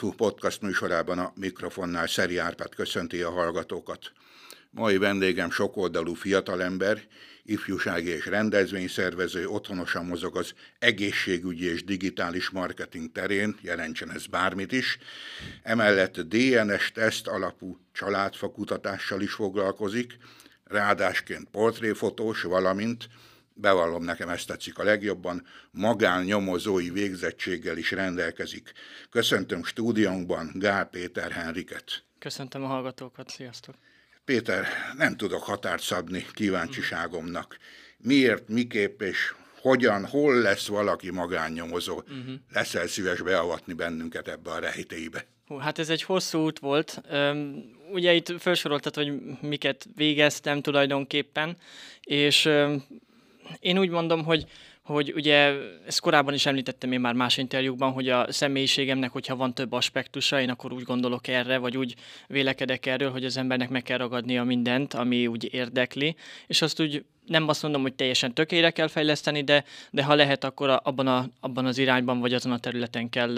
Teo.hu podcast műsorában a mikrofonnál Szeri Árpád köszönti a hallgatókat. Mai vendégem sokoldalú fiatalember, ifjúsági és rendezvényszervező, otthonosan mozog az egészségügyi és digitális marketing terén, jelentsen ez bármit is. Emellett DNS teszt alapú családfakutatással is foglalkozik, ráadásként portréfotós, valamint bevallom nekem ezt tetszik a legjobban, magánnyomozói végzettséggel is rendelkezik. Köszöntöm stúdiónkban Gál Péter Henriket. Köszöntöm a hallgatókat, sziasztok! Péter, nem tudok határt szabni kíváncsiságomnak. Miért, miképp és hogyan, hol lesz valaki magánnyomozó? Uh-huh. Leszel szíves beavatni bennünket ebbe a rejtélybe? Hát ez egy hosszú út volt. Ugye itt felsoroltad, hogy miket végeztem tulajdonképpen, és én úgy mondom, hogy hogy ugye ezt korábban is említettem én már más interjúkban, hogy a személyiségemnek, hogyha van több aspektusa, én akkor úgy gondolok erre, vagy úgy vélekedek erről, hogy az embernek meg kell ragadnia mindent, ami úgy érdekli, és azt úgy nem azt mondom, hogy teljesen tökére kell fejleszteni, de, de ha lehet, akkor abban, a, abban az irányban, vagy azon a területen kell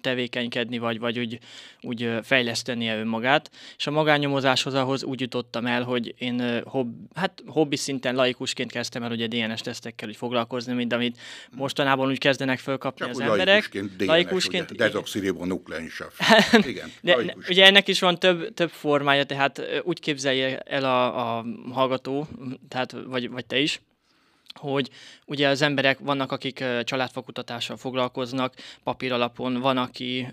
tevékenykedni, vagy, vagy úgy, úgy fejlesztenie önmagát. És a magánnyomozáshoz ahhoz úgy jutottam el, hogy én hobb, hát hobbi szinten laikusként kezdtem el ugye DNS tesztekkel úgy foglalkozni, mint amit mostanában úgy kezdenek fölkapni Csak az emberek. Laikusként, DNS, laikusként ugye, dezoxiribonukleínsav. Igen. De ugye ennek is van több, több formája, tehát úgy képzelje el a, a hallgató, tehát vagy, vagy te is, hogy ugye az emberek vannak, akik családfakutatással foglalkoznak, papír alapon, van, aki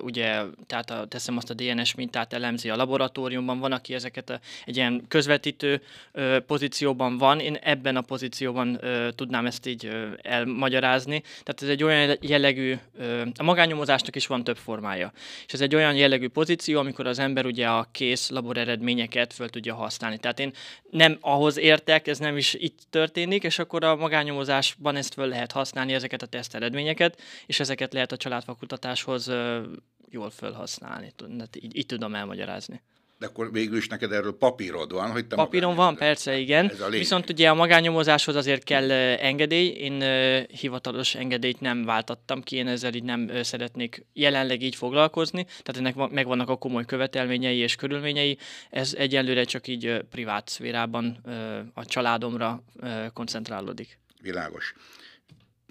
ugye, tehát a, teszem azt a DNS mintát elemzi a laboratóriumban, van, aki ezeket a, egy ilyen közvetítő pozícióban van, én ebben a pozícióban tudnám ezt így elmagyarázni. Tehát ez egy olyan jellegű, a magányomozásnak is van több formája, és ez egy olyan jellegű pozíció, amikor az ember ugye a kész labor eredményeket föl tudja használni. Tehát én nem ahhoz értek, ez nem is itt történik, és akkor a magányomozásban ezt föl lehet használni, ezeket a teszteredményeket, és ezeket lehet a családfakutatáshoz jól felhasználni. Így, így tudom elmagyarázni. De akkor végül is neked erről papírod van, hogy te Papíron van, persze, igen. Viszont ugye a magányomozáshoz azért kell engedély. Én hivatalos engedélyt nem váltattam ki, én ezzel így nem szeretnék jelenleg így foglalkozni. Tehát ennek megvannak a komoly követelményei és körülményei. Ez egyenlőre csak így privát szférában a családomra koncentrálódik. Világos.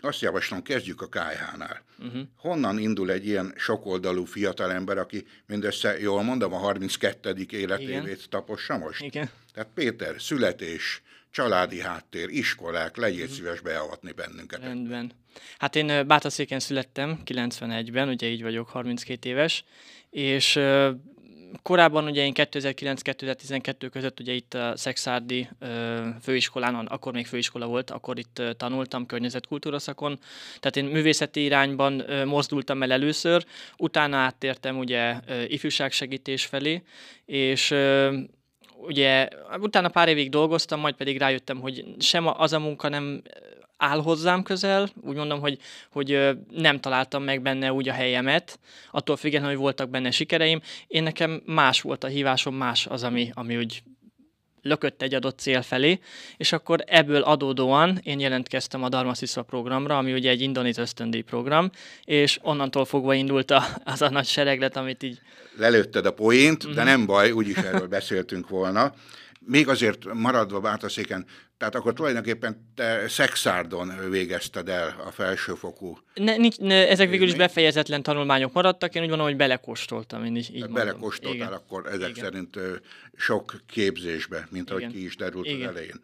Azt javaslom, kezdjük a KH-nál. Uh-huh. Honnan indul egy ilyen sokoldalú fiatalember, aki mindössze, jól mondom, a 32. életévét Igen. tapossa most? Igen. Tehát Péter, születés, családi háttér, iskolák, legyél uh-huh. szíves beavatni bennünket. Rendben. Hát én Bátaszéken születtem, 91-ben, ugye így vagyok, 32 éves, és korábban ugye én 2009-2012 között ugye itt a Szexárdi főiskolán, akkor még főiskola volt, akkor itt tanultam környezetkultúra szakon, tehát én művészeti irányban mozdultam el először, utána áttértem ugye ifjúságsegítés felé, és ugye utána pár évig dolgoztam, majd pedig rájöttem, hogy sem az a munka nem áll hozzám közel, úgy mondom, hogy, hogy nem találtam meg benne úgy a helyemet, attól függetlenül, hogy voltak benne sikereim. Én nekem más volt a hívásom, más az, ami, ami úgy lökött egy adott cél felé, és akkor ebből adódóan én jelentkeztem a Dharma Siswa programra, ami ugye egy indonéz ösztöndíj program, és onnantól fogva indult a, az a nagy sereglet, amit így... Lelőtted a poént, de mhm. nem baj, úgyis erről beszéltünk volna. Még azért maradva Bátaszéken, tehát akkor tulajdonképpen te Szexárdon végezted el a felsőfokú... Ne, nincs, ne, ezek végül is befejezetlen tanulmányok maradtak, én úgy gondolom, hogy belekóstoltam. Én is, így belekóstoltál Igen. akkor ezek Igen. szerint sok képzésbe, mint Igen. ahogy ki is derült Igen. az elején.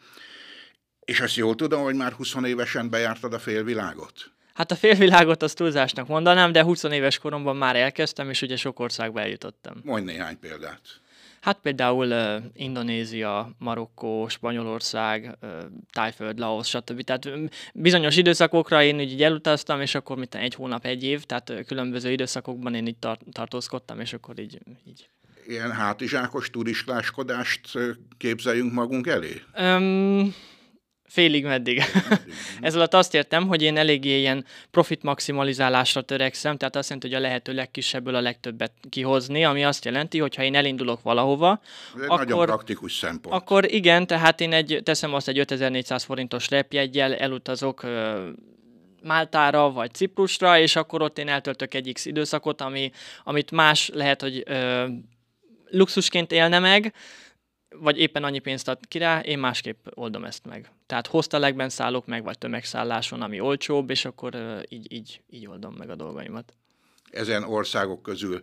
És azt jól tudom, hogy már 20 évesen bejártad a félvilágot? Hát a félvilágot azt túlzásnak mondanám, de 20 éves koromban már elkezdtem, és ugye sok országba eljutottam. Mondj néhány példát. Hát például uh, Indonézia, Marokkó, Spanyolország, uh, Tájföld, Laos, stb. Tehát bizonyos időszakokra én így elutaztam, és akkor mit egy hónap, egy év, tehát uh, különböző időszakokban én itt tar- tartózkodtam, és akkor így, így ilyen hátizsákos turistáskodást képzeljünk magunk elé? Um, Félig meddig. Ez alatt azt értem, hogy én eléggé ilyen profit maximalizálásra törekszem, tehát azt jelenti, hogy a lehető legkisebből a legtöbbet kihozni, ami azt jelenti, hogy ha én elindulok valahova, Ez akkor, nagyon praktikus szempont. Akkor igen, tehát én egy, teszem azt egy 5400 forintos repjegyel elutazok Máltára vagy Ciprusra, és akkor ott én eltöltök egy X időszakot, ami, amit más lehet, hogy ö, luxusként élne meg, vagy éppen annyi pénzt ad ki rá, én másképp oldom ezt meg. Tehát hostelekben szállok meg, vagy tömegszálláson, ami olcsóbb, és akkor így, így, így oldom meg a dolgaimat. Ezen országok közül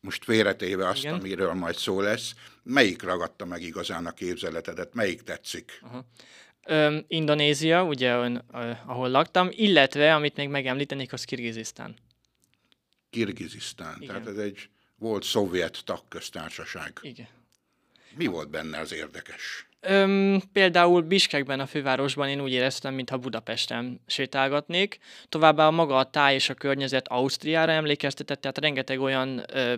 most félretéve azt, Igen. amiről majd szó lesz, melyik ragadta meg igazán a képzeletedet, melyik tetszik? Aha. Ö, Indonézia, ugye, ön, ö, ahol laktam, illetve, amit még megemlítenék, az Kirgizisztán. Kirgizisztán, Igen. tehát ez egy volt szovjet tagköztársaság. Igen. Mi volt benne az érdekes? Öm, például Biskekben, a fővárosban én úgy éreztem, mintha Budapesten sétálgatnék. Továbbá a maga a táj és a környezet Ausztriára emlékeztetett, tehát rengeteg olyan ö,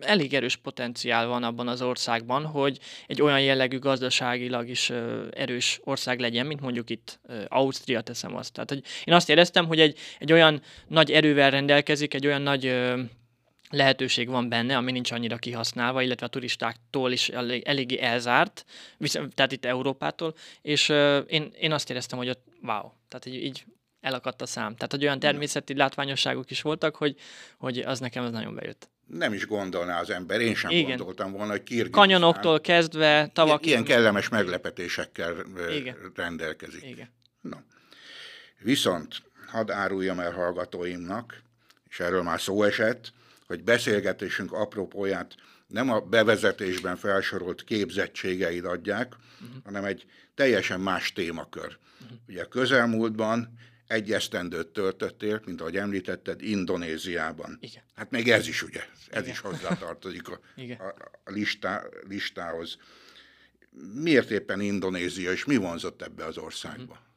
elég erős potenciál van abban az országban, hogy egy olyan jellegű gazdaságilag is ö, erős ország legyen, mint mondjuk itt ö, Ausztria, teszem azt. Tehát hogy én azt éreztem, hogy egy, egy olyan nagy erővel rendelkezik, egy olyan nagy ö, lehetőség van benne, ami nincs annyira kihasználva, illetve a turistáktól is elég, eléggé elzárt, tehát itt Európától, és uh, én, én azt éreztem, hogy ott wow, tehát így, így elakadt a szám. Tehát, hogy olyan természeti látványosságok is voltak, hogy, hogy az nekem az nagyon bejött. Nem is gondolná az ember, én sem Igen. gondoltam volna, hogy Kirgizisztán... Kanyonoktól kezdve, tavak... Ilyen kellemes meglepetésekkel Igen. rendelkezik. Igen. No. Viszont hadd áruljam el hallgatóimnak, és erről már szó esett, hogy beszélgetésünk apropóját nem a bevezetésben felsorolt képzettségeid adják, uh-huh. hanem egy teljesen más témakör. Uh-huh. Ugye közelmúltban egy esztendőt töltöttél, mint ahogy említetted, Indonéziában. Igen. Hát még ez is, ugye, ez Igen. is hozzátartozik a, a, a listá, listához. Miért éppen Indonézia, és mi vonzott ebbe az országba? Uh-huh.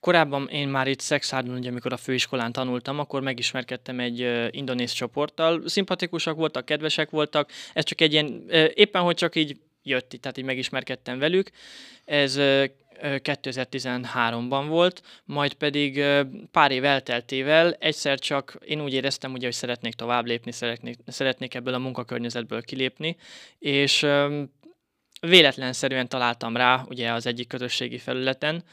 Korábban én már itt Szexárdon, ugye, amikor a főiskolán tanultam, akkor megismerkedtem egy indonéz csoporttal. Szimpatikusak voltak, kedvesek voltak. Ez csak egy ilyen, éppen hogy csak így jött, tehát így megismerkedtem velük. Ez uh, 2013-ban volt, majd pedig pár év elteltével egyszer csak én úgy éreztem, ugye, hogy szeretnék tovább lépni, szeretnék, szeretnék ebből a munkakörnyezetből kilépni, és véletlenszerűen találtam rá ugye az egyik közösségi felületen,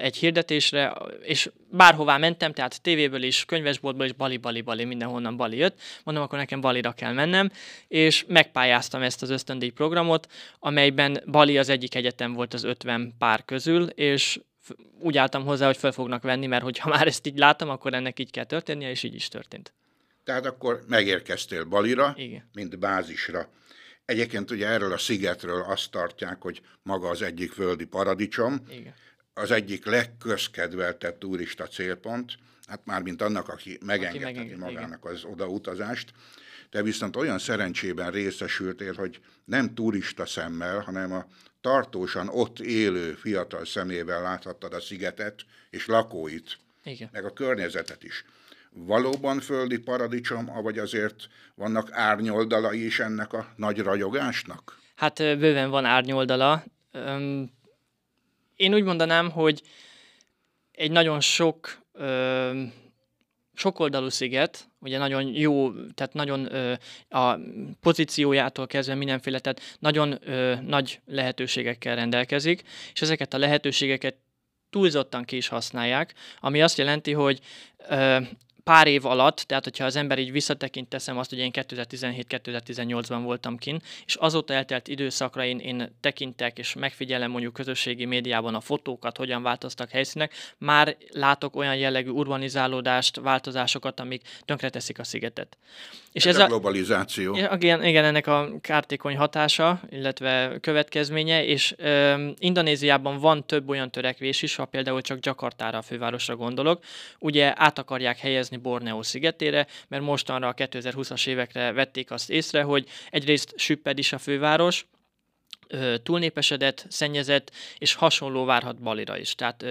egy hirdetésre, és bárhová mentem, tehát tévéből is, könyvesboltból is, Bali, Bali, Bali, mindenhonnan Bali jött. Mondom, akkor nekem Balira kell mennem, és megpályáztam ezt az ösztöndíj programot, amelyben Bali az egyik egyetem volt az 50 pár közül, és úgy álltam hozzá, hogy fel fognak venni, mert hogyha már ezt így látom, akkor ennek így kell történnie, és így is történt. Tehát akkor megérkeztél Balira, Igen. mint bázisra. Egyébként ugye erről a szigetről azt tartják, hogy maga az egyik földi paradicsom. Igen az egyik legközkedveltebb turista célpont, hát már mint annak, aki megengedheti aki magának igen. az odautazást. Te viszont olyan szerencsében részesültél, hogy nem turista szemmel, hanem a tartósan ott élő fiatal szemével láthattad a szigetet és lakóit, Igen. meg a környezetet is. Valóban földi paradicsom, vagy azért vannak árnyoldalai is ennek a nagy ragyogásnak? Hát bőven van árnyoldala én úgy mondanám, hogy egy nagyon sok sokoldalú sziget, ugye nagyon jó, tehát nagyon ö, a pozíciójától kezdve mindenféle, tehát nagyon ö, nagy lehetőségekkel rendelkezik, és ezeket a lehetőségeket túlzottan ki is használják, ami azt jelenti, hogy ö, pár év alatt, tehát hogyha az ember így visszatekint teszem azt, hogy én 2017-2018-ban voltam kin, és azóta eltelt időszakra én, én tekintek és megfigyelem mondjuk közösségi médiában a fotókat, hogyan változtak helyszínek, már látok olyan jellegű urbanizálódást, változásokat, amik tönkreteszik a szigetet. És ez, ez a, a globalizáció. Igen, igen, ennek a kártékony hatása, illetve következménye, és ö, Indonéziában van több olyan törekvés is, ha például csak Jakartára, a fővárosra gondolok, ugye át akarják helyezni utazni Borneo szigetére, mert mostanra a 2020-as évekre vették azt észre, hogy egyrészt süpped is a főváros, túlnépesedett, szennyezett, és hasonló várhat Balira is. Tehát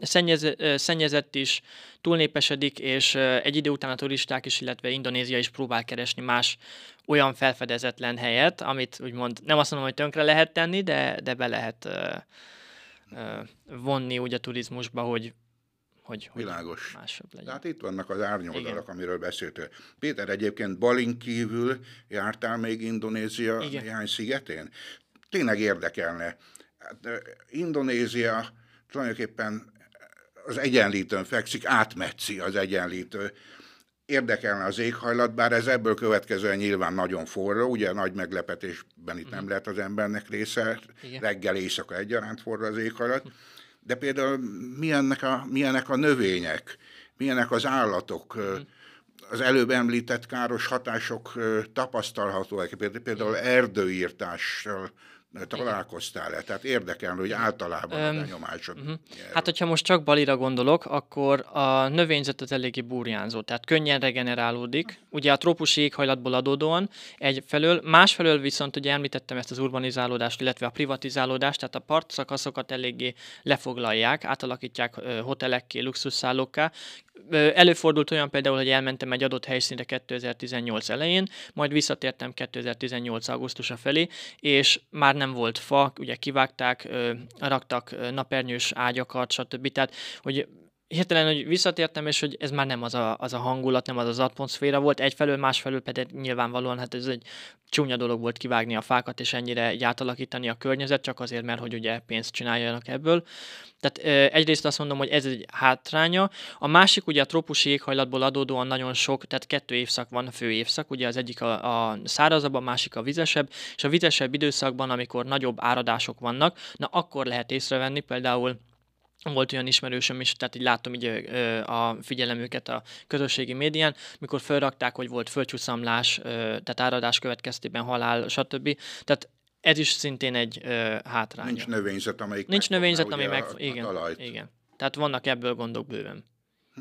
szennyez, szennyezett is, túlnépesedik, és egy idő után a turisták is, illetve Indonézia is próbál keresni más olyan felfedezetlen helyet, amit úgymond nem azt mondom, hogy tönkre lehet tenni, de, de be lehet vonni úgy a turizmusba, hogy hogy, hogy Világos. másabb legyen. Tehát itt vannak az árnyoldalak, amiről beszéltél. Péter, egyébként Balin kívül jártál még Indonézia Igen. néhány szigetén? Tényleg érdekelne. Hát, Indonézia tulajdonképpen az egyenlítőn fekszik, átmetszi az egyenlítő. Érdekelne az éghajlat, bár ez ebből következően nyilván nagyon forró, ugye nagy meglepetésben itt nem mhm. lehet az embernek része, Igen. reggel, éjszaka egyaránt forró az éghajlat, de például milyenek a, milyenek a növények, milyenek az állatok, mm. az előbb említett káros hatások tapasztalhatóak, például erdőírtással találkoztál-e? Tehát érdekel, hogy általában um, a benyomásod. Uh-huh. Hát, hogyha most csak balira gondolok, akkor a növényzet az eléggé burjánzó, tehát könnyen regenerálódik. Ugye a trópusi éghajlatból adódóan egyfelől, másfelől viszont ugye említettem ezt az urbanizálódást, illetve a privatizálódást, tehát a partszakaszokat eléggé lefoglalják, átalakítják hotelekké, luxusszállókká, Előfordult olyan például, hogy elmentem egy adott helyszínre 2018 elején, majd visszatértem 2018 augusztusa felé, és már nem volt fa, ugye kivágták, raktak napernyős ágyakat, stb. Tehát, hogy hirtelen, hogy visszatértem, és hogy ez már nem az a, az a hangulat, nem az az atmoszféra volt, egyfelől, másfelől pedig nyilvánvalóan, hát ez egy csúnya dolog volt kivágni a fákat, és ennyire egy átalakítani a környezet, csak azért, mert hogy ugye pénzt csináljanak ebből. Tehát egyrészt azt mondom, hogy ez egy hátránya. A másik ugye a trópusi éghajlatból adódóan nagyon sok, tehát kettő évszak van, fő évszak, ugye az egyik a, a szárazabb, a másik a vizesebb, és a vizesebb időszakban, amikor nagyobb áradások vannak, na akkor lehet észrevenni például volt olyan ismerősöm is, tehát így látom így a figyelem őket a közösségi médián, mikor felrakták, hogy volt földcsúszamlás, tehát áradás következtében halál, stb. Tehát ez is szintén egy hátrány. Nincs növényzet, amelyik Nincs növényzet, ami meg... A, igen, a igen. Tehát vannak ebből gondok bőven. Hm.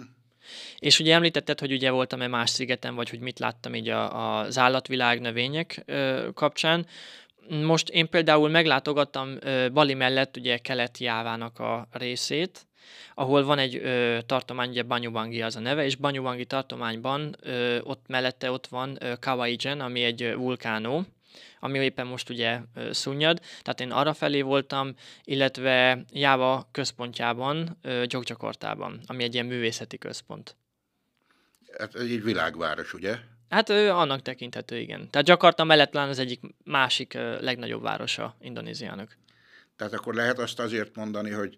És ugye említetted, hogy ugye voltam-e más szigeten, vagy hogy mit láttam így a, az állatvilág növények ö, kapcsán. Most én például meglátogattam Bali mellett ugye keleti Jávának a részét, ahol van egy ö, tartomány, ugye Banyubangi az a neve, és Banyubangi tartományban ö, ott mellette ott van ö, Kawaijen, ami egy vulkánó, ami éppen most ugye ö, szunnyad, tehát én arra felé voltam, illetve Jáva központjában, Gyogyakortában, ami egy ilyen művészeti központ. Hát egy világváros, ugye? Hát ő annak tekinthető, igen. Tehát Jakarta mellett az egyik másik legnagyobb városa Indonéziának. Tehát akkor lehet azt azért mondani, hogy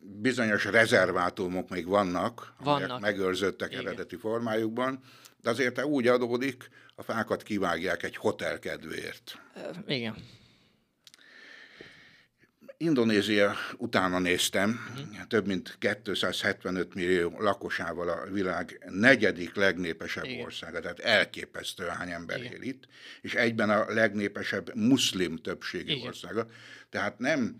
bizonyos rezervátumok még vannak, vannak. megőrzöttek igen. eredeti formájukban, de azért úgy adódik, a fákat kivágják egy hotel kedvéért. Igen. Indonézia utána néztem, uh-huh. több mint 275 millió lakosával a világ negyedik legnépesebb Igen. országa, tehát elképesztő hány ember Igen. él itt, és egyben a legnépesebb muszlim többségi Igen. országa. Tehát nem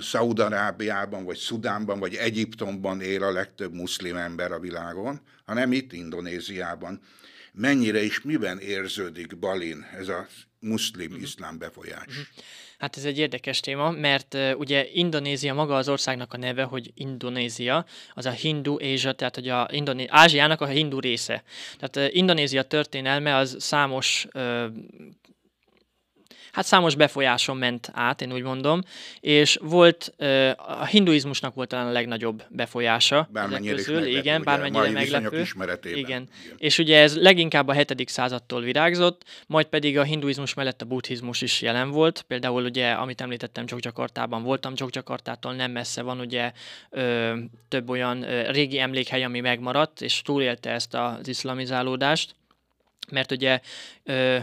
Szaudarábiában, vagy Szudánban, vagy Egyiptomban él a legtöbb muszlim ember a világon, hanem itt Indonéziában. Mennyire és miben érződik Balin ez a muszlim-iszlám mhm. befolyás? Uh-huh. Hát ez egy érdekes téma, mert uh, ugye Indonézia maga az országnak a neve, hogy Indonézia, az a hindu Ázsia, tehát hogy a Indoné- Ázsiának a hindu része. Tehát uh, Indonézia történelme az számos uh, hát számos befolyáson ment át, én úgy mondom, és volt, a hinduizmusnak volt talán a legnagyobb befolyása bármennyire közül, meglepő, igen, bármennyire meglepő. Igen. igen. És ugye ez leginkább a 7. századtól virágzott, majd pedig a hinduizmus mellett a buddhizmus is jelen volt. Például ugye, amit említettem, Jogjakartában voltam, Jogjakartától nem messze van ugye ö, több olyan ö, régi emlékhely, ami megmaradt, és túlélte ezt az iszlamizálódást mert ugye ö,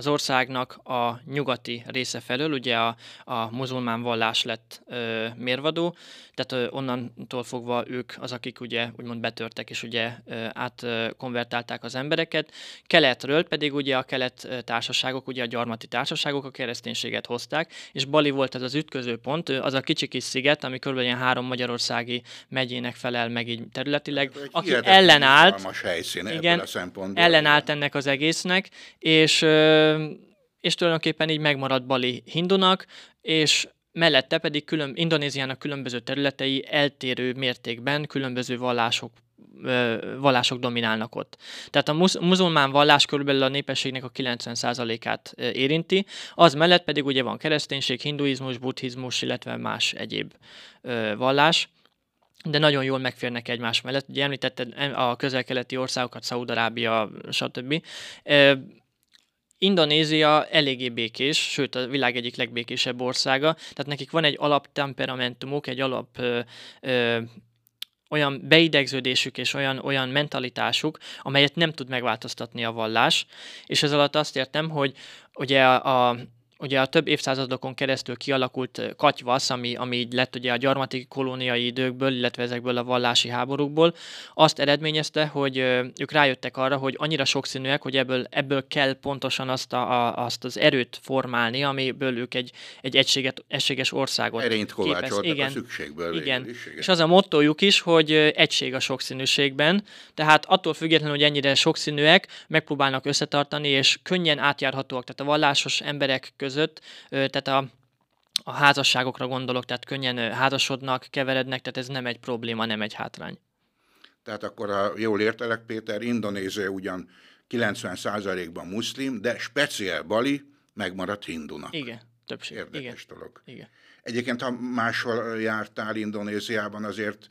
az országnak a nyugati része felől, ugye a, a muzulmán vallás lett ö, mérvadó, tehát ö, onnantól fogva ők az, akik ugye úgymond betörtek és ugye ö, átkonvertálták az embereket. Keletről pedig ugye a kelet társaságok, ugye a gyarmati társaságok a kereszténységet hozták, és Bali volt ez az ütköző pont, az a kicsi kis sziget, ami kb. ilyen három magyarországi megyének felel meg így területileg, Egy aki ellenállt, helyszín igen, a ellenállt ennek az egésznek, és és tulajdonképpen így megmaradt Bali hindunak, és mellette pedig külön, Indonéziának különböző területei eltérő mértékben különböző vallások vallások dominálnak ott. Tehát a musz, muzulmán vallás körülbelül a népességnek a 90%-át érinti, az mellett pedig ugye van kereszténység, hinduizmus, buddhizmus, illetve más egyéb vallás de nagyon jól megférnek egymás mellett. Ugye említetted a közel-keleti országokat, Szaúd-Arábia, stb. Indonézia eléggé békés, sőt a világ egyik legbékésebb országa, tehát nekik van egy alaptemperamentumuk, egy alap ö, ö, olyan beidegződésük és olyan, olyan mentalitásuk, amelyet nem tud megváltoztatni a vallás. És ez alatt azt értem, hogy ugye a, a ugye a több évszázadokon keresztül kialakult katyvasz, ami, ami így lett ugye a gyarmati kolóniai időkből, illetve ezekből a vallási háborúkból, azt eredményezte, hogy ők rájöttek arra, hogy annyira sokszínűek, hogy ebből, ebből kell pontosan azt, a, a, azt az erőt formálni, amiből ők egy, egy egységet, egységes országot Erényt kovácsoltak igen, a szükségből. Igen. Is, igen. És az a mottojuk is, hogy egység a sokszínűségben, tehát attól függetlenül, hogy ennyire sokszínűek, megpróbálnak összetartani, és könnyen átjárhatóak, tehát a vallásos emberek között között, tehát a, a házasságokra gondolok, tehát könnyen házasodnak, keverednek, tehát ez nem egy probléma, nem egy hátrány. Tehát akkor, ha jól értelek, Péter, Indonézia ugyan 90%-ban muszlim, de speciál Bali megmaradt hindunak. Igen, többség. Érdekes Igen. dolog. Igen. Egyébként, ha máshol jártál Indonéziában, azért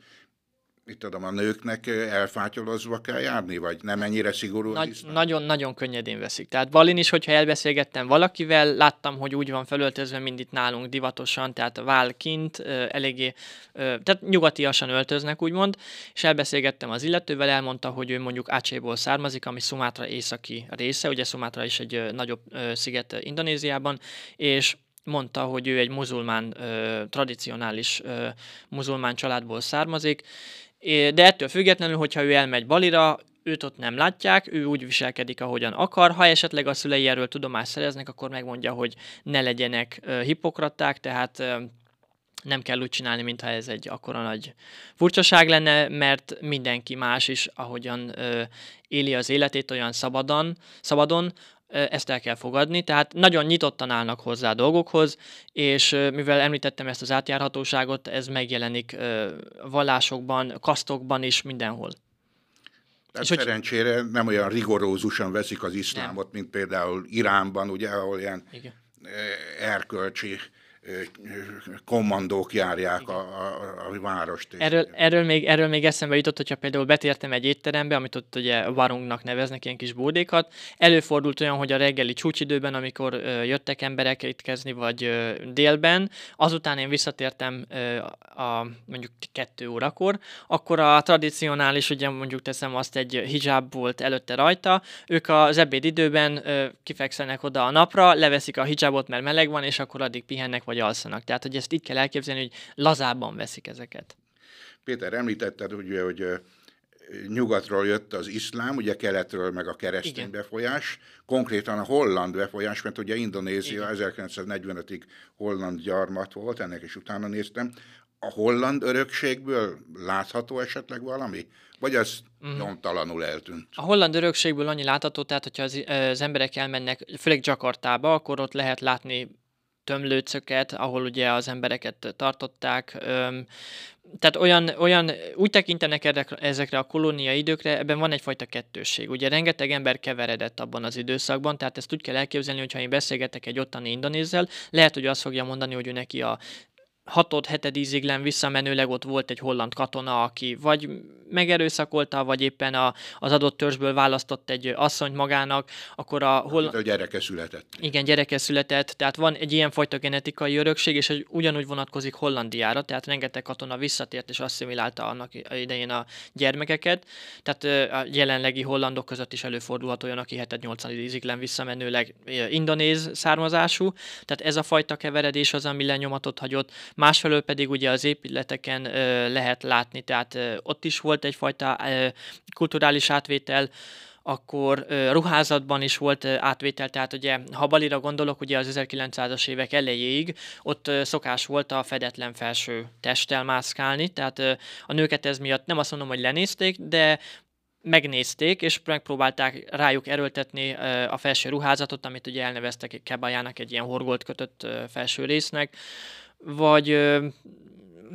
mit tudom, a nőknek elfátyolozva kell járni, vagy nem ennyire szigorú Nagy, Nagyon-nagyon könnyedén veszik. Tehát Balin is, hogyha elbeszélgettem valakivel, láttam, hogy úgy van felöltözve, mint itt nálunk divatosan, tehát vál kint, eléggé, tehát nyugatiasan öltöznek, úgymond, és elbeszélgettem az illetővel, elmondta, hogy ő mondjuk Ácséból származik, ami Szumátra északi része, ugye Szumátra is egy nagyobb sziget Indonéziában, és mondta, hogy ő egy muzulmán, tradicionális muzulmán családból származik, de ettől függetlenül, hogyha ő elmegy Balira, őt ott nem látják, ő úgy viselkedik, ahogyan akar. Ha esetleg a szülei erről tudomást szereznek, akkor megmondja, hogy ne legyenek hipokraták, tehát nem kell úgy csinálni, mintha ez egy akkora nagy furcsaság lenne, mert mindenki más is, ahogyan éli az életét olyan szabadon, szabadon ezt el kell fogadni, tehát nagyon nyitottan állnak hozzá a dolgokhoz, és mivel említettem ezt az átjárhatóságot, ez megjelenik vallásokban, kasztokban is, mindenhol. Tehát és szerencsére hogy... nem olyan rigorózusan veszik az iszlámot, nem. mint például Iránban, ugye, ahol ilyen Igen. erkölcsi kommandók járják a, a, a várost. Erről, erről, még, erről még eszembe jutott, hogyha például betértem egy étterembe, amit ott ugye varungnak neveznek, ilyen kis bódékat. Előfordult olyan, hogy a reggeli csúcsidőben, amikor ö, jöttek emberek étkezni, vagy ö, délben, azután én visszatértem ö, a mondjuk kettő órakor, akkor a tradicionális, ugye mondjuk teszem azt, egy hijab volt előtte rajta, ők az ebéd időben ö, kifekszenek oda a napra, leveszik a hijabot, mert meleg van, és akkor addig pihennek, vagy alszanak. Tehát, hogy ezt így kell elképzelni, hogy lazábban veszik ezeket. Péter, említetted, ugye, hogy nyugatról jött az iszlám, ugye keletről meg a keresztény Igen. befolyás, konkrétan a holland befolyás, mert ugye Indonézia Igen. 1945-ig holland gyarmat volt, ennek is utána néztem. A holland örökségből látható esetleg valami? Vagy az mm. nyomtalanul eltűnt? A holland örökségből annyi látható, tehát hogyha az, az emberek elmennek, főleg Jakartába, akkor ott lehet látni tömlőcöket, ahol ugye az embereket tartották. Tehát olyan, olyan úgy tekintenek ezekre a kolónia időkre, ebben van egyfajta kettősség. Ugye rengeteg ember keveredett abban az időszakban, tehát ezt úgy kell elképzelni, hogy ha én beszélgetek egy ottani indonézzel, lehet, hogy azt fogja mondani, hogy ő neki a hatod, heted íziglen visszamenőleg ott volt egy holland katona, aki vagy megerőszakolta, vagy éppen a, az adott törzsből választott egy asszonyt magának, akkor a... Hol... A gyereke született. Igen, gyereke született, tehát van egy ilyen fajta genetikai örökség, és egy ugyanúgy vonatkozik Hollandiára, tehát rengeteg katona visszatért és asszimilálta annak idején a gyermekeket, tehát a jelenlegi hollandok között is előfordulhat olyan, aki 7-8 íziglen visszamenőleg indonéz származású, tehát ez a fajta keveredés az, ami lenyomatot hagyott, másfelől pedig ugye az épületeken lehet látni, tehát ott is volt egyfajta kulturális átvétel, akkor ruházatban is volt átvétel, tehát ugye ha Balira gondolok, ugye az 1900-as évek elejéig ott szokás volt a fedetlen felső testtel mászkálni, tehát a nőket ez miatt nem azt mondom, hogy lenézték, de megnézték, és megpróbálták rájuk erőltetni a felső ruházatot, amit ugye elneveztek kebajának, egy ilyen horgolt kötött felső résznek, vagy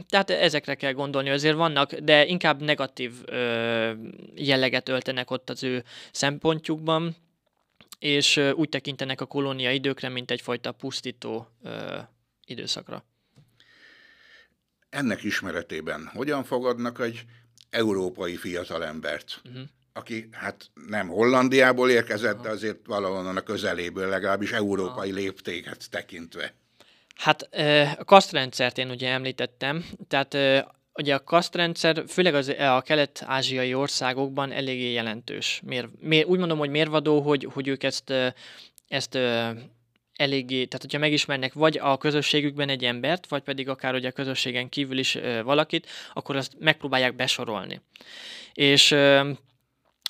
tehát ezekre kell gondolni, azért vannak, de inkább negatív ö, jelleget öltenek ott az ő szempontjukban, és ö, úgy tekintenek a kolónia időkre, mint egyfajta pusztító ö, időszakra. Ennek ismeretében hogyan fogadnak egy európai fiatalembert, uh-huh. aki hát nem Hollandiából érkezett, de azért valahonnan a közeléből, legalábbis európai uh-huh. léptéket tekintve? Hát a kasztrendszert én ugye említettem, tehát ugye a kasztrendszer főleg az, a kelet-ázsiai országokban eléggé jelentős. Miért, miért, úgy mondom, hogy mérvadó, hogy, hogy ők ezt, ezt eléggé, tehát hogyha megismernek vagy a közösségükben egy embert, vagy pedig akár ugye a közösségen kívül is valakit, akkor azt megpróbálják besorolni. És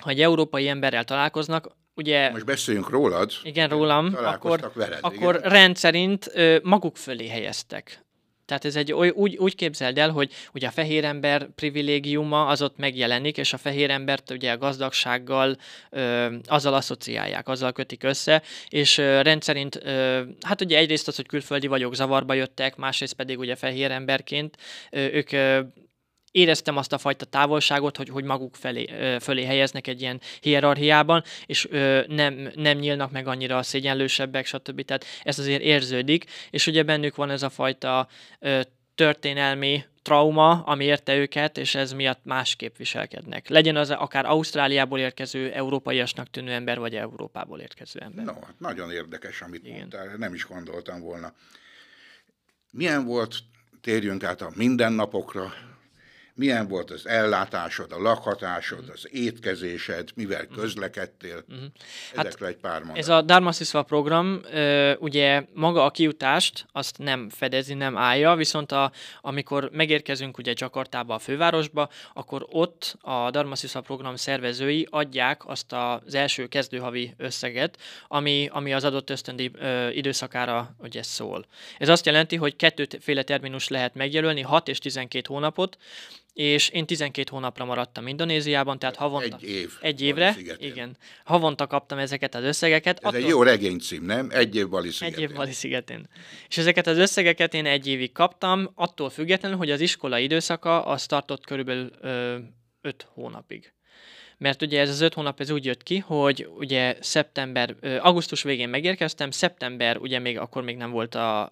ha egy európai emberrel találkoznak, ugye... Most beszéljünk rólad. Igen, rólam. Akkor, veled, akkor igen. rendszerint maguk fölé helyeztek tehát ez egy úgy, úgy képzeld el, hogy ugye a fehér ember privilégiuma az ott megjelenik, és a fehér embert ugye a gazdagsággal ö, azzal asszociálják, azzal kötik össze, és ö, rendszerint, ö, hát ugye egyrészt az, hogy külföldi vagyok, zavarba jöttek, másrészt pedig ugye fehér emberként ö, ők ö, éreztem azt a fajta távolságot, hogy, hogy maguk felé, fölé helyeznek egy ilyen hierarchiában, és nem, nem nyílnak meg annyira a szégyenlősebbek, stb. Tehát ez azért érződik, és ugye bennük van ez a fajta történelmi trauma, ami érte őket, és ez miatt másképp viselkednek. Legyen az akár Ausztráliából érkező, európaiasnak tűnő ember, vagy Európából érkező ember. No, hát nagyon érdekes, amit Igen. mondtál, nem is gondoltam volna. Milyen volt, térjünk át a mindennapokra, milyen volt az ellátásod, a lakhatásod, az étkezésed, mivel mhm. közlekedtél. Uh-huh. Ezekre hát egy pár mondat. Ez a Dharma program, ugye maga a kiutást azt nem fedezi, nem állja, viszont a, amikor megérkezünk ugye Jakartába, a fővárosba, akkor ott a Dharma program szervezői adják azt az első kezdőhavi összeget, ami, ami az adott ösztöndi időszakára ugye szól. Ez azt jelenti, hogy kettőféle terminus lehet megjelölni, 6 és 12 hónapot, és én 12 hónapra maradtam Indonéziában, tehát havonta... Egy év. Egy évre, igen. Havonta kaptam ezeket az összegeket. Ez attól, egy jó regénycím, nem? Egy év Bali szigetén. Egy év Bali szigetén. És ezeket az összegeket én egy évig kaptam, attól függetlenül, hogy az iskola időszaka az tartott körülbelül 5 hónapig. Mert ugye ez az öt hónap ez úgy jött ki, hogy ugye szeptember, augusztus végén megérkeztem, szeptember ugye még akkor még nem volt a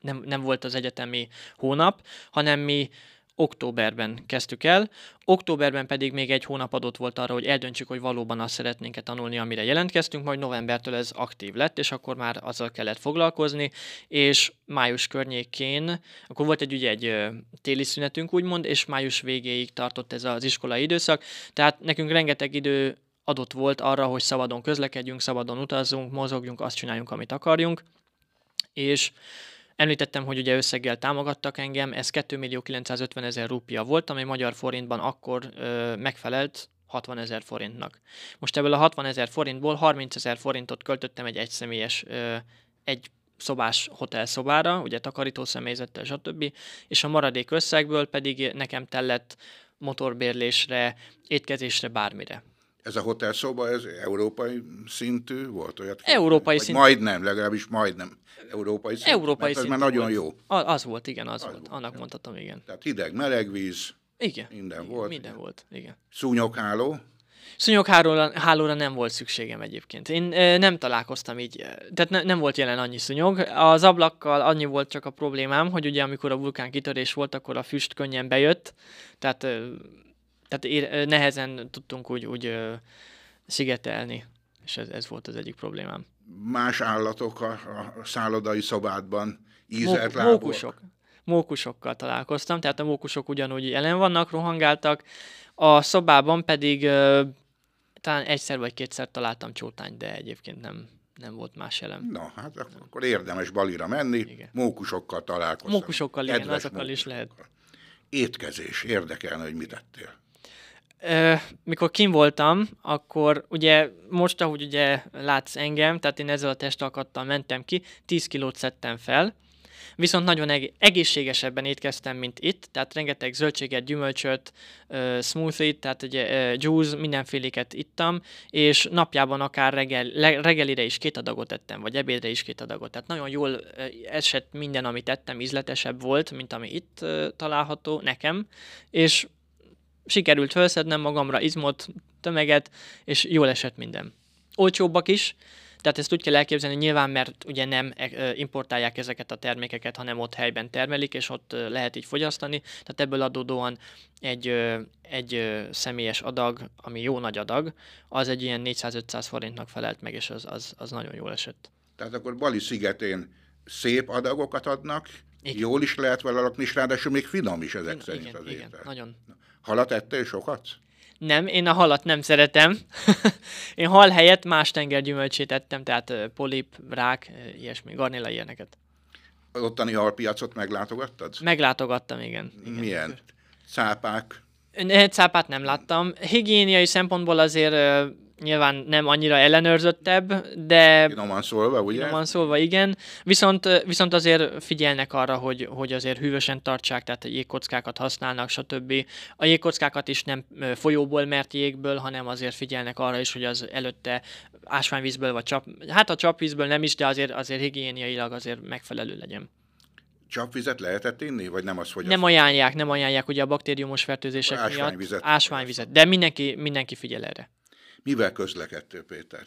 nem, nem volt az egyetemi hónap, hanem mi októberben kezdtük el, októberben pedig még egy hónap adott volt arra, hogy eldöntsük, hogy valóban azt szeretnénk-e tanulni, amire jelentkeztünk, majd novembertől ez aktív lett, és akkor már azzal kellett foglalkozni, és május környékén, akkor volt egy ugye egy téli szünetünk úgymond, és május végéig tartott ez az iskolai időszak, tehát nekünk rengeteg idő adott volt arra, hogy szabadon közlekedjünk, szabadon utazzunk, mozogjunk, azt csináljunk, amit akarjunk, és Említettem, hogy ugye összeggel támogattak engem, ez 2 millió 950 ezer rúpia volt, ami magyar forintban akkor ö, megfelelt 60 ezer forintnak. Most ebből a 60 ezer forintból 30 ezer forintot költöttem egy egyszemélyes, ö, egy szobás hotelszobára, ugye takarító személyzettel, stb. És a maradék összegből pedig nekem tellett motorbérlésre, étkezésre, bármire. Ez a hotelszoba, ez európai szintű volt? Olyat európai szintű. Majdnem, legalábbis majdnem európai szintű. Európai szintű. Ez már nagyon jó. Az volt, igen, az, az volt. volt. Annak mondhatom, igen. Tehát hideg, meleg víz. Igen. Minden igen, volt. Minden volt, igen. Szúnyogháló. Szúnyoghálóra hálóra nem volt szükségem egyébként. Én e, nem találkoztam így, tehát ne, nem volt jelen annyi szúnyog. Az ablakkal annyi volt csak a problémám, hogy ugye amikor a vulkán kitörés volt, akkor a füst könnyen bejött, tehát tehát ér, nehezen tudtunk úgy, úgy szigetelni, és ez, ez volt az egyik problémám. Más állatok a, a szállodai szobádban ízelt Mó, Mókusok. Mókusokkal találkoztam, tehát a mókusok ugyanúgy jelen vannak, rohangáltak. A szobában pedig uh, talán egyszer vagy kétszer találtam csótányt, de egyébként nem, nem volt más jelen. Na, hát akkor érdemes Balira menni, igen. mókusokkal találkozni. Mókusokkal, igen, azokkal is lehet. Étkezés, érdekelne, hogy mit tettél mikor kim voltam, akkor ugye most, ahogy ugye látsz engem, tehát én ezzel a testalkattal mentem ki, 10 kilót szedtem fel, viszont nagyon egészségesebben étkeztem, mint itt, tehát rengeteg zöldséget, gyümölcsöt, uh, smoothie tehát ugye juice, mindenféléket ittam, és napjában akár reggel, reggelire is két adagot ettem, vagy ebédre is két adagot. Tehát nagyon jól esett minden, amit ettem, ízletesebb volt, mint ami itt található nekem, és sikerült felszednem magamra izmot, tömeget, és jól esett minden. Olcsóbbak is, tehát ezt úgy kell elképzelni, nyilván, mert ugye nem e, importálják ezeket a termékeket, hanem ott helyben termelik, és ott lehet így fogyasztani. Tehát ebből adódóan egy, egy személyes adag, ami jó nagy adag, az egy ilyen 400-500 forintnak felelt meg, és az, az, az nagyon jól esett. Tehát akkor Bali szigetén szép adagokat adnak, Igen. Jól is lehet vele lakni, és ráadásul még finom is ezek igen, szerint igen, az igen, étel. nagyon. Halat ettél sokat? Nem, én a halat nem szeretem. én hal helyett más tengergyümölcsét ettem, tehát polip, rák, ilyesmi, garnéla ilyeneket. Az ottani halpiacot meglátogattad? Meglátogattam, igen. igen. Milyen? Cápák? Cápát nem láttam. Higiéniai szempontból azért nyilván nem annyira ellenőrzöttebb, de... Finoman szólva, ugye? Finoman szólva, igen. Viszont, viszont azért figyelnek arra, hogy, hogy azért hűvösen tartsák, tehát jégkockákat használnak, stb. A jégkockákat is nem folyóból, mert jégből, hanem azért figyelnek arra is, hogy az előtte ásványvízből vagy csap... Hát a csapvízből nem is, de azért, azért higiéniailag azért megfelelő legyen. Csapvizet lehetett inni, vagy nem az hogy Nem ajánlják, nem ajánlják ugye a baktériumos fertőzések ásványvizet. miatt. Ásványvizet. De mindenki, mindenki figyel erre. Mivel közlekedtél, Péter?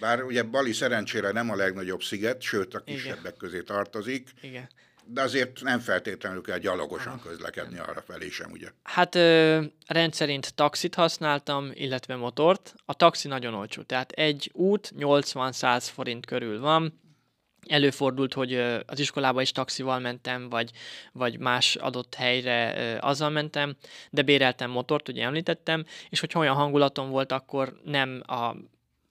Bár ugye Bali szerencsére nem a legnagyobb sziget, sőt a kisebbek Igen. közé tartozik, Igen. de azért nem feltétlenül kell gyalogosan közlekedni arra felé sem, ugye? Hát ö, rendszerint taxit használtam, illetve motort. A taxi nagyon olcsó, tehát egy út 80-100 forint körül van, Előfordult, hogy az iskolába is taxival mentem, vagy, vagy más adott helyre azzal mentem, de béreltem motort, ugye említettem, és hogyha olyan hangulatom volt, akkor nem a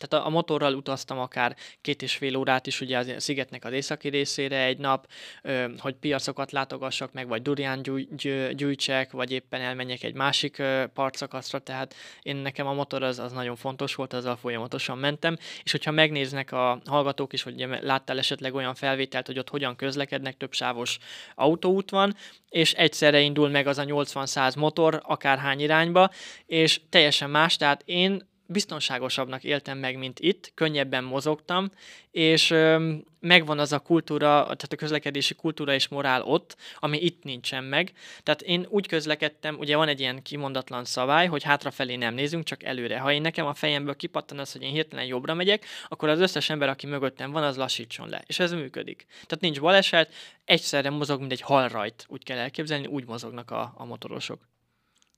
tehát a, a motorral utaztam akár két és fél órát is ugye a szigetnek az északi részére egy nap, ö, hogy piacokat látogassak meg, vagy durián gyúj, gyújtsek, vagy éppen elmenjek egy másik ö, partszakaszra, tehát én nekem a motor az, az nagyon fontos volt, azzal folyamatosan mentem, és hogyha megnéznek a hallgatók is, hogy láttál esetleg olyan felvételt, hogy ott hogyan közlekednek, több sávos autóút van, és egyszerre indul meg az a 80-100 motor, akárhány irányba, és teljesen más, tehát én biztonságosabbnak éltem meg, mint itt, könnyebben mozogtam, és megvan az a kultúra, tehát a közlekedési kultúra és morál ott, ami itt nincsen meg. Tehát én úgy közlekedtem, ugye van egy ilyen kimondatlan szabály, hogy hátrafelé nem nézünk, csak előre. Ha én nekem a fejemből kipattan az, hogy én hirtelen jobbra megyek, akkor az összes ember, aki mögöttem van, az lassítson le. És ez működik. Tehát nincs baleset, egyszerre mozog, mint egy halrajt, úgy kell elképzelni, úgy mozognak a, a motorosok.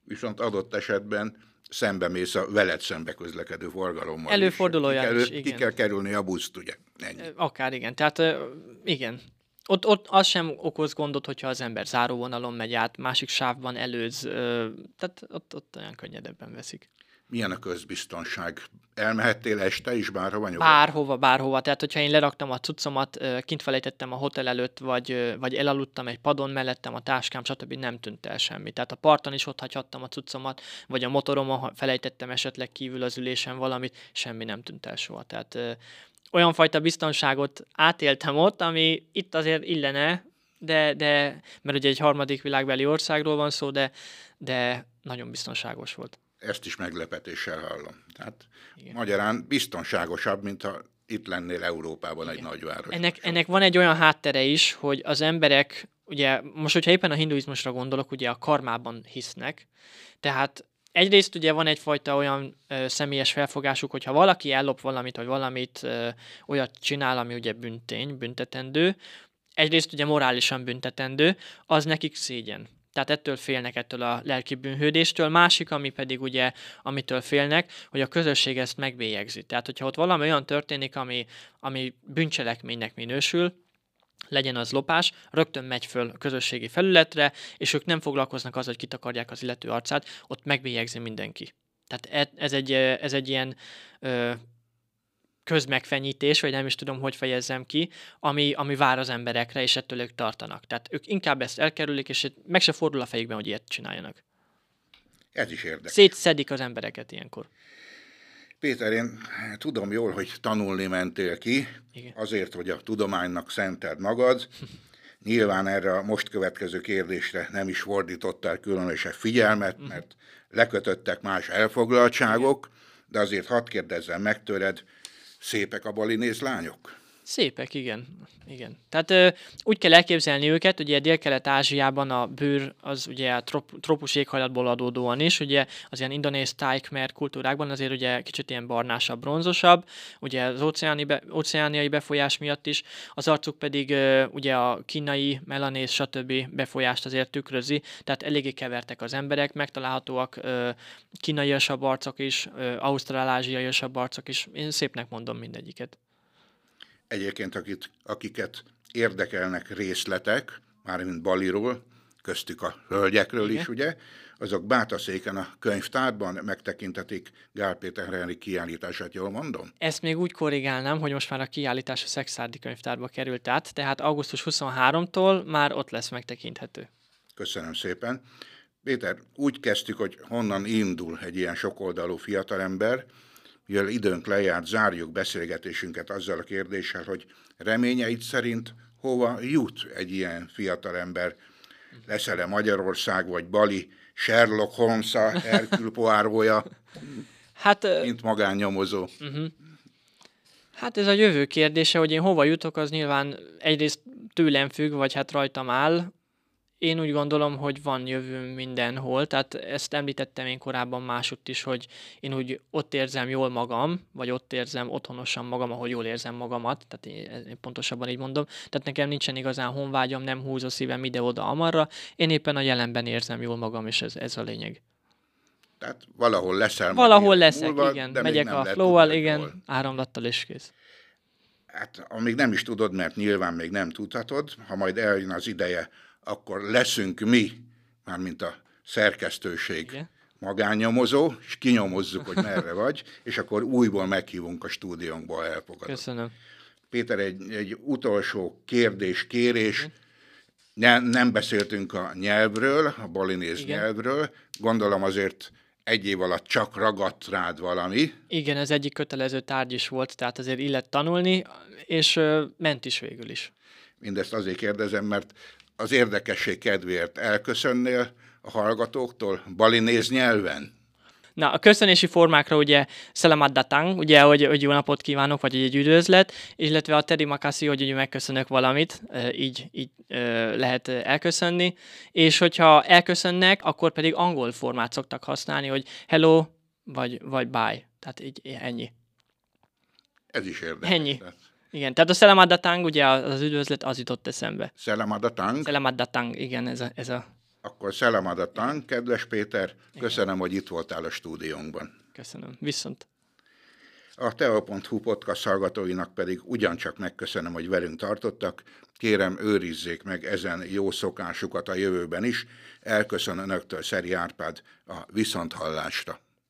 Viszont adott esetben szembe mész a veled szembe közlekedő forgalommal. Előfordul olyan is, igen. Ki kell kerülni a buszt, ugye? Ennyi. Akár igen. Tehát igen. Ott, ott az sem okoz gondot, hogyha az ember záróvonalon megy át, másik sávban előz, tehát ott, ott olyan könnyedebben veszik. Milyen a közbiztonság? Elmehettél este is bárhova nyugodtan? Bárhova, bárhova. Tehát, hogyha én leraktam a cuccomat, kint felejtettem a hotel előtt, vagy, vagy elaludtam egy padon mellettem, a táskám, stb. nem tűnt el semmi. Tehát a parton is ott hagyhattam a cuccomat, vagy a motoromon felejtettem esetleg kívül az ülésen valamit, semmi nem tűnt el soha. Tehát olyan fajta biztonságot átéltem ott, ami itt azért illene, de, de mert ugye egy harmadik világbeli országról van szó, de, de nagyon biztonságos volt ezt is meglepetéssel hallom. Tehát Igen. magyarán biztonságosabb, mint ha itt lennél Európában Igen. egy nagyváros. Ennek, ennek van egy olyan háttere is, hogy az emberek, ugye most, hogyha éppen a hinduizmusra gondolok, ugye a karmában hisznek, tehát egyrészt ugye van egyfajta olyan ö, személyes felfogásuk, hogy ha valaki ellop valamit, vagy valamit ö, olyat csinál, ami ugye büntény, büntetendő, egyrészt ugye morálisan büntetendő, az nekik szégyen. Tehát ettől félnek, ettől a lelki bűnhődéstől. Másik, ami pedig ugye, amitől félnek, hogy a közösség ezt megbélyegzi. Tehát, hogyha ott valami olyan történik, ami, ami bűncselekménynek minősül, legyen az lopás, rögtön megy föl a közösségi felületre, és ők nem foglalkoznak az, hogy kitakarják az illető arcát, ott megbélyegzi mindenki. Tehát e, ez egy, ez egy ilyen közmegfenyítés, vagy nem is tudom, hogy fejezzem ki, ami, ami vár az emberekre, és ettől ők tartanak. Tehát ők inkább ezt elkerülik, és meg se fordul a fejükben, hogy ilyet csináljanak. Ez is érdekes. Szétszedik az embereket ilyenkor. Péter, én tudom jól, hogy tanulni mentél ki, Igen. azért, hogy a tudománynak szented magad. Nyilván erre a most következő kérdésre nem is fordítottál különösebb figyelmet, mhm. mert lekötöttek más elfoglaltságok, de azért hadd kérdezzem meg tőled, Szépek a balinéz lányok? Szépek, igen. igen. Tehát ö, úgy kell elképzelni őket, ugye Dél-Kelet-Ázsiában a bőr az ugye a trop, tropus éghajlatból adódóan is, ugye az ilyen indonéz tájkmer kultúrákban azért ugye kicsit ilyen barnásabb, bronzosabb, ugye az óceáni be, óceániai befolyás miatt is, az arcuk pedig ö, ugye a kínai, melanéz, stb. befolyást azért tükrözi, tehát eléggé kevertek az emberek, megtalálhatóak kínaiasabb arcok is, ausztrál-ázsiaiasabb arcok is, én szépnek mondom mindegyiket egyébként akit, akiket érdekelnek részletek, mármint Baliról, köztük a hölgyekről is, ugye, azok Bátaszéken a könyvtárban megtekintetik Gál Péter Henrik kiállítását, jól mondom? Ezt még úgy korrigálnám, hogy most már a kiállítás a Szexárdi könyvtárba került át, tehát augusztus 23-tól már ott lesz megtekinthető. Köszönöm szépen. Péter, úgy kezdtük, hogy honnan indul egy ilyen sokoldalú fiatalember, mivel időnk lejárt, zárjuk beszélgetésünket azzal a kérdéssel, hogy reményeid szerint hova jut egy ilyen fiatalember? Leszel-e Magyarország, vagy Bali, Sherlock Holmes-a, Hercule Poirot-ja, hát, mint magánnyomozó? Uh-huh. Hát ez a jövő kérdése, hogy én hova jutok, az nyilván egyrészt tőlem függ, vagy hát rajtam áll, én úgy gondolom, hogy van jövő mindenhol, tehát ezt említettem én korábban másutt is, hogy én úgy ott érzem jól magam, vagy ott érzem otthonosan magam, ahol jól érzem magamat, tehát én, én pontosabban így mondom, tehát nekem nincsen igazán honvágyam, nem húz a szívem ide-oda amarra, én éppen a jelenben érzem jól magam, és ez, ez a lényeg. Tehát valahol leszel. Valahol leszek, múlva, igen. Megyek a flow igen, áramlattal és kész. Hát amíg nem is tudod, mert nyilván még nem tudhatod, ha majd eljön az ideje, akkor leszünk mi, mármint a szerkesztőség Igen. magánnyomozó, és kinyomozzuk, hogy merre vagy, és akkor újból meghívunk a stúdiónkba elfogadni. Köszönöm. Péter, egy, egy utolsó kérdés, kérés. Ne, nem beszéltünk a nyelvről, a balinéz Igen. nyelvről. Gondolom azért egy év alatt csak ragadt rád valami. Igen, ez egyik kötelező tárgy is volt, tehát azért illet tanulni, és ö, ment is végül is. Mindezt azért kérdezem, mert az érdekesség kedvéért elköszönnél a hallgatóktól balinéz nyelven? Na, a köszönési formákra ugye Selamat Datang, ugye, hogy, hogy jó napot kívánok, vagy egy üdvözlet, illetve a Teddy Makasi, hogy ugye megköszönök valamit, így, így lehet elköszönni, és hogyha elköszönnek, akkor pedig angol formát szoktak használni, hogy hello, vagy, vagy bye. Tehát így ennyi. Ez is érdekes. Ennyi. Tehát igen, tehát a Szelemadatang, ugye az üdvözlet, az jutott eszembe. Szelemadatang? Szelemadatang, igen, ez a, ez a... Akkor Szelemadatang, kedves Péter, köszönöm, igen. hogy itt voltál a stúdiónkban. Köszönöm, viszont. A teo.hu podcast hallgatóinak pedig ugyancsak megköszönöm, hogy velünk tartottak. Kérem, őrizzék meg ezen jó szokásukat a jövőben is. Elköszön Önöktől Szeri Árpád a Viszonthallásra.